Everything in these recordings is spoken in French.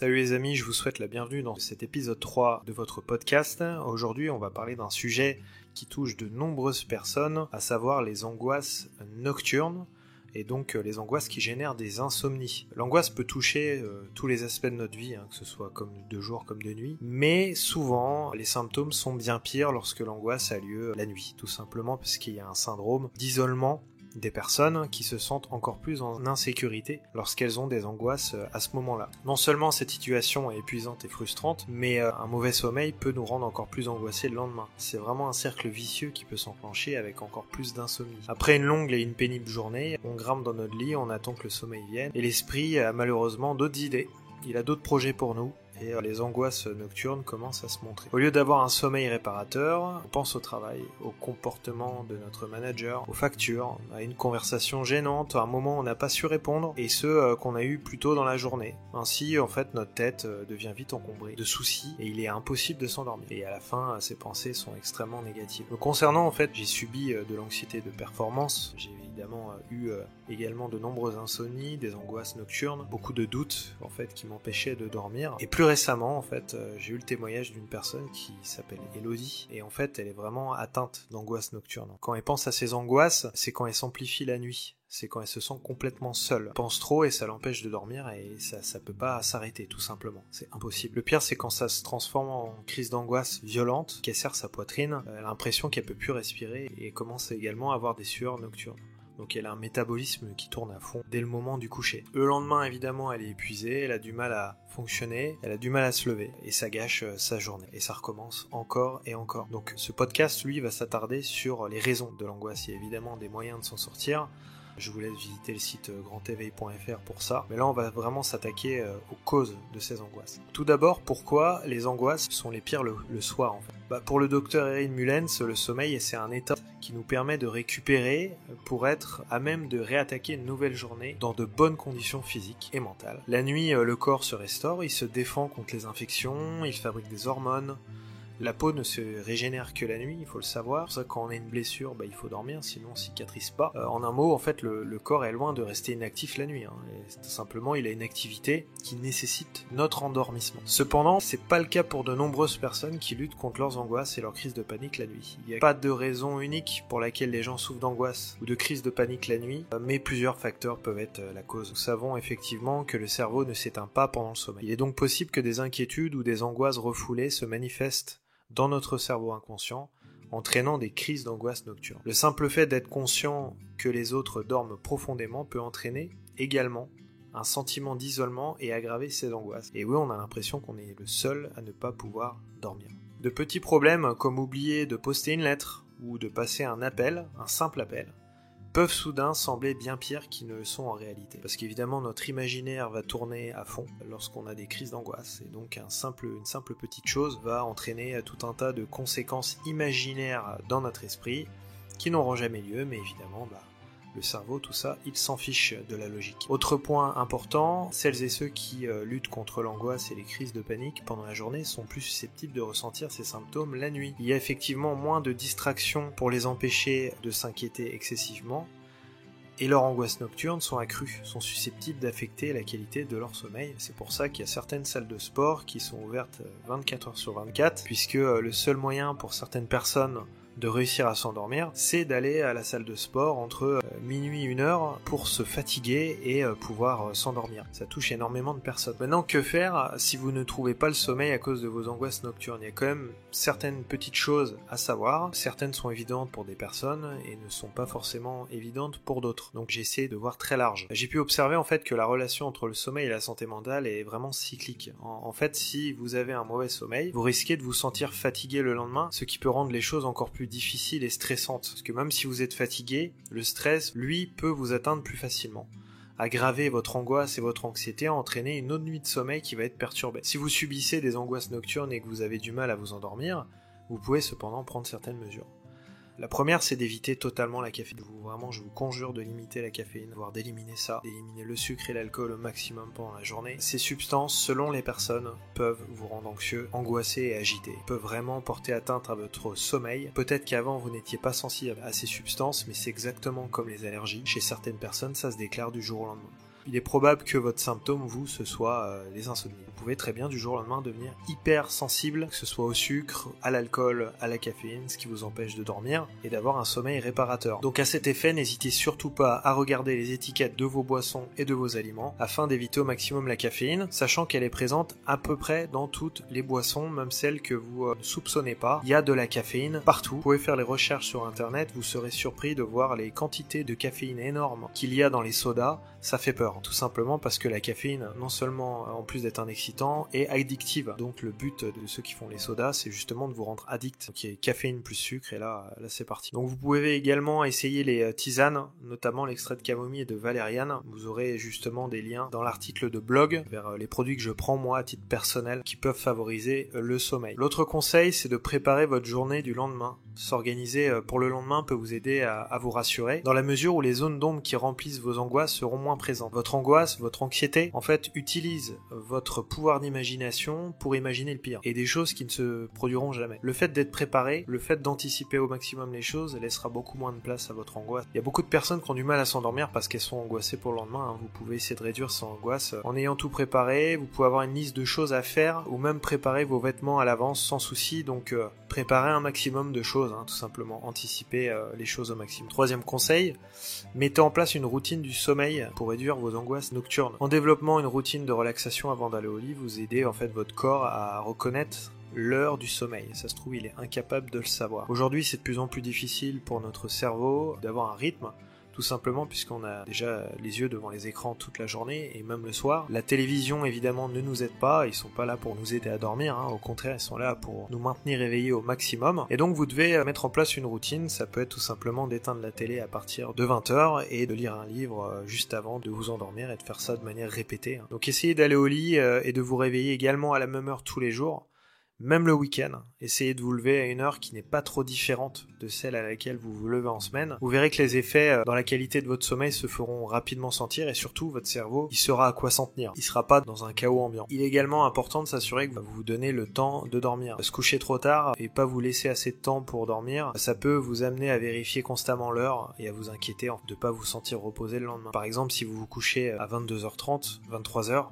Salut les amis, je vous souhaite la bienvenue dans cet épisode 3 de votre podcast. Aujourd'hui, on va parler d'un sujet qui touche de nombreuses personnes, à savoir les angoisses nocturnes et donc euh, les angoisses qui génèrent des insomnies. L'angoisse peut toucher euh, tous les aspects de notre vie, hein, que ce soit comme de jour comme de nuit, mais souvent les symptômes sont bien pires lorsque l'angoisse a lieu la nuit, tout simplement parce qu'il y a un syndrome d'isolement des personnes qui se sentent encore plus en insécurité lorsqu'elles ont des angoisses euh, à ce moment-là. Non seulement cette situation est épuisante et frustrante, mais euh, un mauvais sommeil peut nous rendre encore plus angoissés le lendemain. C'est vraiment un cercle vicieux qui peut s'enclencher avec encore plus d'insomnie. Après une longue et une pénible journée, on grimpe dans notre lit, on attend que le sommeil vienne, et l'esprit a malheureusement d'autres idées. Il a d'autres projets pour nous, et euh, les angoisses nocturnes commencent à se montrer. Au lieu d'avoir un sommeil réparateur, on pense au travail, au comportement de notre manager, aux factures, à une conversation gênante, à un moment où on n'a pas su répondre, et ce euh, qu'on a eu plus tôt dans la journée. Ainsi, en fait, notre tête euh, devient vite encombrée de soucis et il est impossible de s'endormir. Et à la fin, ces pensées sont extrêmement négatives. Concernant, en fait, j'ai subi de l'anxiété de performance, évidemment eu également de nombreuses insomnies, des angoisses nocturnes, beaucoup de doutes en fait qui m'empêchaient de dormir. Et plus récemment en fait, euh, j'ai eu le témoignage d'une personne qui s'appelle Elodie et en fait elle est vraiment atteinte d'angoisse nocturne. Quand elle pense à ses angoisses, c'est quand elle s'amplifie la nuit. C'est quand elle se sent complètement seule. Pense trop et ça l'empêche de dormir et ça, ça peut pas s'arrêter tout simplement. C'est impossible. Le pire c'est quand ça se transforme en crise d'angoisse violente, qu'elle serre sa poitrine, elle a l'impression qu'elle peut plus respirer et commence également à avoir des sueurs nocturnes. Donc elle a un métabolisme qui tourne à fond dès le moment du coucher. Le lendemain, évidemment, elle est épuisée, elle a du mal à fonctionner, elle a du mal à se lever et ça gâche euh, sa journée. Et ça recommence encore et encore. Donc ce podcast, lui, va s'attarder sur les raisons de l'angoisse. A évidemment des moyens de s'en sortir. Je vous laisse visiter le site euh, grandéveil.fr pour ça. Mais là, on va vraiment s'attaquer euh, aux causes de ces angoisses. Tout d'abord, pourquoi les angoisses sont les pires le, soir en fait? Bah, Pour le docteur Erin Mullens, le sommeil, c'est un état qui nous permet de récupérer pour être à même de réattaquer une nouvelle journée dans de bonnes conditions physiques et mentales. La nuit, euh, le corps se restaure, il se défend contre les infections, il fabrique des hormones, la peau ne se régénère que la nuit, il faut le savoir. Ça quand on a une blessure, bah, il faut dormir, sinon on cicatrise pas. Euh, en un mot, en fait, le, corps est loin de rester inactif la nuit. Hein. tout simplement, il a une activité qui nécessite notre endormissement. Cependant, c'est pas le cas pour de nombreuses personnes qui luttent contre leurs angoisses et leurs crises de panique la nuit. Il n'y a pas de raison unique pour laquelle les gens souffrent d'angoisse ou de crise de panique la nuit, euh, mais plusieurs facteurs peuvent être euh, la cause. Nous savons effectivement que le cerveau ne s'éteint pas pendant le sommeil. Il est donc possible que des inquiétudes ou des angoisses refoulées se manifestent dans notre cerveau inconscient, entraînant des crises d'angoisse nocturne. Le simple fait d'être conscient que les autres dorment profondément peut entraîner également un sentiment d'isolement et aggraver ces angoisses. Et oui, on a l'impression qu'on est le seul à ne pas pouvoir dormir. De petits problèmes comme oublier de poster une lettre ou de passer un appel, un simple appel, peuvent soudain sembler bien pires qu'ils ne le sont en réalité. Parce qu'évidemment, notre imaginaire va tourner à fond lorsqu'on a des crises d'angoisse. Et donc, un simple, une simple petite chose va entraîner tout un tas de conséquences imaginaires dans notre esprit qui n'auront jamais lieu, mais évidemment, bah, cerveau, tout ça, il s'en fiche de la logique. Autre point important, celles et ceux qui euh, luttent contre l'angoisse et les crises de panique pendant la journée sont plus susceptibles de ressentir ces symptômes la nuit. Il y a effectivement moins de distractions pour les empêcher de s'inquiéter excessivement, et leurs angoisses nocturnes sont accrues, sont susceptibles d'affecter la qualité de leur sommeil. C'est pour ça qu'il y a certaines salles de sport qui sont ouvertes 24 heures sur 24, puisque euh, le seul moyen pour certaines personnes de réussir à s'endormir, c'est d'aller à la salle de sport entre euh, minuit et une heure pour se fatiguer et euh, pouvoir euh, s'endormir. Ça touche énormément de personnes. Maintenant, que faire si vous ne trouvez pas le sommeil à cause de vos angoisses nocturnes? Il y a quand même certaines petites choses à savoir. Certaines sont évidentes pour des personnes et ne sont pas forcément évidentes pour d'autres. Donc j'ai essayé de voir très large. J'ai pu observer en fait que la relation entre le sommeil et la santé mentale est vraiment cyclique. En, fait, si vous avez un mauvais sommeil, vous risquez de vous sentir fatigué le lendemain, ce qui peut rendre les choses encore plus difficile et stressante. Parce que même si vous êtes fatigué, le stress, lui, peut vous atteindre plus facilement aggraver votre angoisse et votre anxiété, entraîner une autre nuit de sommeil qui va être perturbée. Si vous subissez des angoisses nocturnes et que vous avez du mal à vous endormir, vous pouvez cependant prendre certaines mesures. La première, c'est d'éviter totalement la caféine. vraiment, je vous conjure de limiter la caféine, voire d'éliminer ça, d'éliminer le sucre et l'alcool au maximum pendant la journée. Ces substances, selon les personnes, peuvent vous rendre anxieux, angoissé et agité. peuvent vraiment porter atteinte à votre sommeil. Peut-être qu'avant, vous n'étiez pas sensible à ces substances, mais c'est exactement comme les allergies. Chez certaines personnes, ça se déclare du jour au lendemain. Il est probable que votre symptôme, vous, ce soit euh, les insomnies. Vous pouvez très bien du jour au lendemain devenir hyper sensible, que ce soit au sucre, à l'alcool, à la caféine, ce qui vous empêche de dormir et d'avoir un sommeil réparateur. Donc à cet effet, n'hésitez surtout pas à regarder les étiquettes de vos boissons et de vos aliments afin d'éviter au maximum la caféine, sachant qu'elle est présente à peu près dans toutes les boissons, même celles que vous euh, ne soupçonnez pas. Il y a de la caféine partout. Vous pouvez faire les recherches sur internet, vous serez surpris de voir les quantités de caféine énormes qu'il y a dans les sodas. Ça fait peur, tout simplement parce que la caféine, non seulement en plus d'être un excitant, est addictive. Donc le but de ceux qui font les sodas, c'est justement de vous rendre addict. Y a caféine plus sucre et là, là c'est parti. Donc vous pouvez également essayer les euh, tisanes, notamment l'extrait de camomille et de valériane. Vous aurez justement des liens dans l'article de blog vers euh, les produits que je prends moi à titre personnel qui peuvent favoriser euh, le sommeil. L'autre conseil, c'est de préparer votre journée du lendemain. S'organiser pour le lendemain peut vous aider à, à vous rassurer, dans la mesure où les zones d'ombre qui remplissent vos angoisses seront moins présentes. Votre angoisse, votre anxiété, en fait, utilise votre pouvoir d'imagination pour imaginer le pire et des choses qui ne se produiront jamais. Le fait d'être préparé, le fait d'anticiper au maximum les choses laissera beaucoup moins de place à votre angoisse. Il y a beaucoup de personnes qui ont du mal à s'endormir parce qu'elles sont angoissées pour le lendemain. Hein. Vous pouvez essayer de réduire cette angoisse en ayant tout préparé. Vous pouvez avoir une liste de choses à faire ou même préparer vos vêtements à l'avance sans souci. Donc euh, préparer un maximum de choses, hein, tout simplement anticiper euh, les choses au maximum. Troisième conseil, mettez en place une routine du sommeil pour réduire vos angoisses nocturnes. En développement une routine de relaxation avant d'aller au lit, vous aidez en fait votre corps à reconnaître l'heure du sommeil. Ça se trouve, il est incapable de le savoir. Aujourd'hui, c'est de plus en plus difficile pour notre cerveau d'avoir un rythme tout simplement puisqu'on a déjà les yeux devant les écrans toute la journée et même le soir. La télévision évidemment ne nous aide pas, ils sont pas là pour nous aider à dormir, hein. au contraire ils sont là pour nous maintenir éveillés au maximum. Et donc vous devez mettre en place une routine, ça peut être tout simplement d'éteindre la télé à partir de 20h et de lire un livre euh, juste avant de vous endormir et de faire ça de manière répétée. Hein. Donc essayez d'aller au lit euh, et de vous réveiller également à la même heure tous les jours même le week-end, essayez de vous lever à une heure qui n'est pas trop différente de celle à laquelle vous vous levez en semaine. Vous verrez que les effets euh, dans la qualité de votre sommeil se feront rapidement sentir et surtout votre cerveau, il saura à quoi s'en tenir. Il sera pas dans un chaos ambiant. Il est également important de s'assurer que vous vous donnez le temps de dormir. Se coucher trop tard et pas vous laisser assez de temps pour dormir, ça peut vous amener à vérifier constamment l'heure et à vous inquiéter de pas vous sentir reposé le lendemain. Par exemple, si vous vous couchez à 22h30, 23h,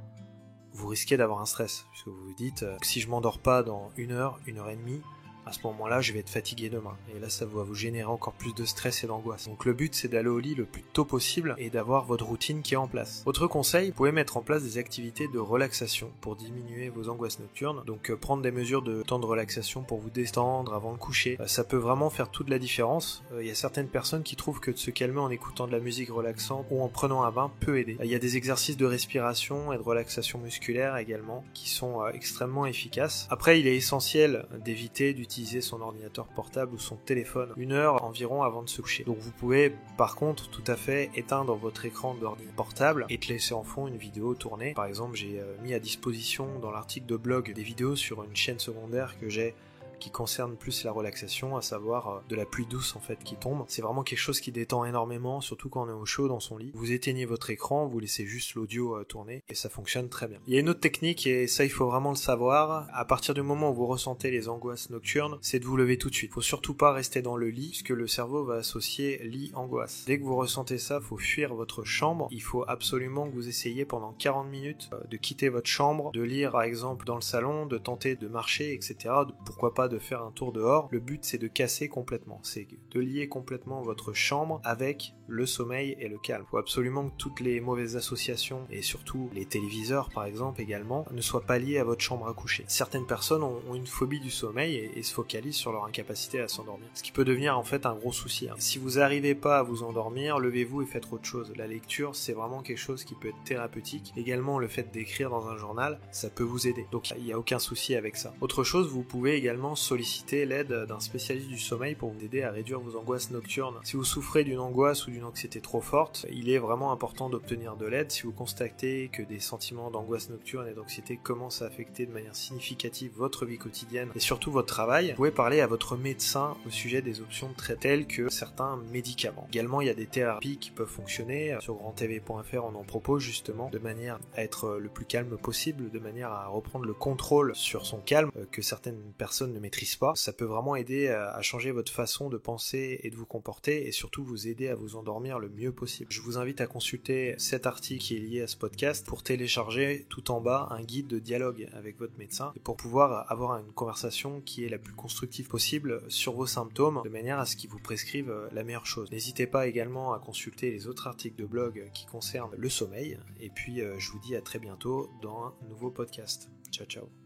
vous risquez d'avoir un stress, puisque vous vous dites, euh, si je m'endors pas dans une heure, une heure et demie, à ce moment-là, je vais être fatigué demain. Et là, ça va vous générer encore plus de stress et d'angoisse. Donc le but, c'est d'aller au lit le plus tôt possible et d'avoir votre routine qui est en place. Autre conseil, vous pouvez mettre en place des activités de relaxation pour diminuer vos angoisses nocturnes. Donc euh, prendre des mesures de temps de relaxation pour vous détendre avant le coucher. Euh, ça peut vraiment faire toute la différence. Euh, il y a certaines personnes qui trouvent que de se calmer en écoutant de la musique relaxante ou en prenant un bain peut aider. Il y a des exercices de respiration et de relaxation musculaire également qui sont extrêmement efficaces. Après, il est essentiel d'éviter d'utiliser son ordinateur portable ou son téléphone une heure environ avant de se coucher. Donc vous pouvez par contre tout à fait éteindre votre écran d'ordinateur portable et te laisser en fond une vidéo tournée. Par exemple, j'ai euh, mis à disposition dans l'article de blog des vidéos sur une chaîne secondaire que j'ai qui concerne plus la relaxation, à savoir euh, de la pluie douce en fait qui tombe. C'est vraiment quelque chose qui détend énormément, surtout quand on est au chaud dans son lit. Vous éteignez votre écran, vous laissez juste l'audio euh, tourner et ça fonctionne très bien. Il y a une autre technique et ça il faut vraiment le savoir. À partir du moment où vous ressentez les angoisses nocturnes, c'est de vous lever tout de suite. Faut surtout pas rester dans le lit puisque le cerveau va associer lit angoisse. Dès que vous ressentez ça, faut fuir votre chambre. Il faut absolument que vous essayiez pendant 40 minutes euh, de quitter votre chambre, de lire par exemple dans le salon, de tenter de marcher, etc. Pourquoi pas de faire un tour dehors. Le but c'est de casser complètement, c'est de lier complètement votre chambre avec le sommeil et le calme. Il faut absolument que toutes les mauvaises associations et surtout les téléviseurs par exemple également ne soient pas liés à votre chambre à coucher. Certaines personnes ont, une phobie du sommeil et, se focalisent sur leur incapacité à s'endormir, ce qui peut devenir en fait un gros souci. Hein. Si vous n'arrivez pas à vous endormir, levez-vous et faites autre chose. La lecture c'est vraiment quelque chose qui peut être thérapeutique. Également le fait d'écrire dans un journal, ça peut vous aider. Donc il n'y a aucun souci avec ça. Autre chose, vous pouvez également solliciter l'aide d'un spécialiste du sommeil pour vous aider à réduire vos angoisses nocturnes. Si vous souffrez d'une angoisse ou d'une anxiété trop forte, il est vraiment important d'obtenir de l'aide. Si vous constatez que des sentiments d'angoisse nocturne et d'anxiété commencent à affecter de manière significative votre vie quotidienne et surtout votre travail, vous pouvez parler à votre médecin au sujet des options très telles que certains médicaments. Également, il y a des thérapies qui peuvent fonctionner. Sur grandtv.fr, on en propose justement de manière à être le plus calme possible, de manière à reprendre le contrôle sur son calme que certaines personnes ne maîtrise pas. Ça peut vraiment aider à changer votre façon de penser et de vous comporter et surtout vous aider à vous endormir le mieux possible. Je vous invite à consulter cet article qui est lié à ce podcast pour télécharger tout en bas un guide de dialogue avec votre médecin et pour pouvoir avoir une conversation qui est la plus constructive possible sur vos symptômes de manière à ce qu'il vous prescrive la meilleure chose. N'hésitez pas également à consulter les autres articles de blog qui concernent le sommeil et puis euh, je vous dis à très bientôt dans un nouveau podcast. Ciao ciao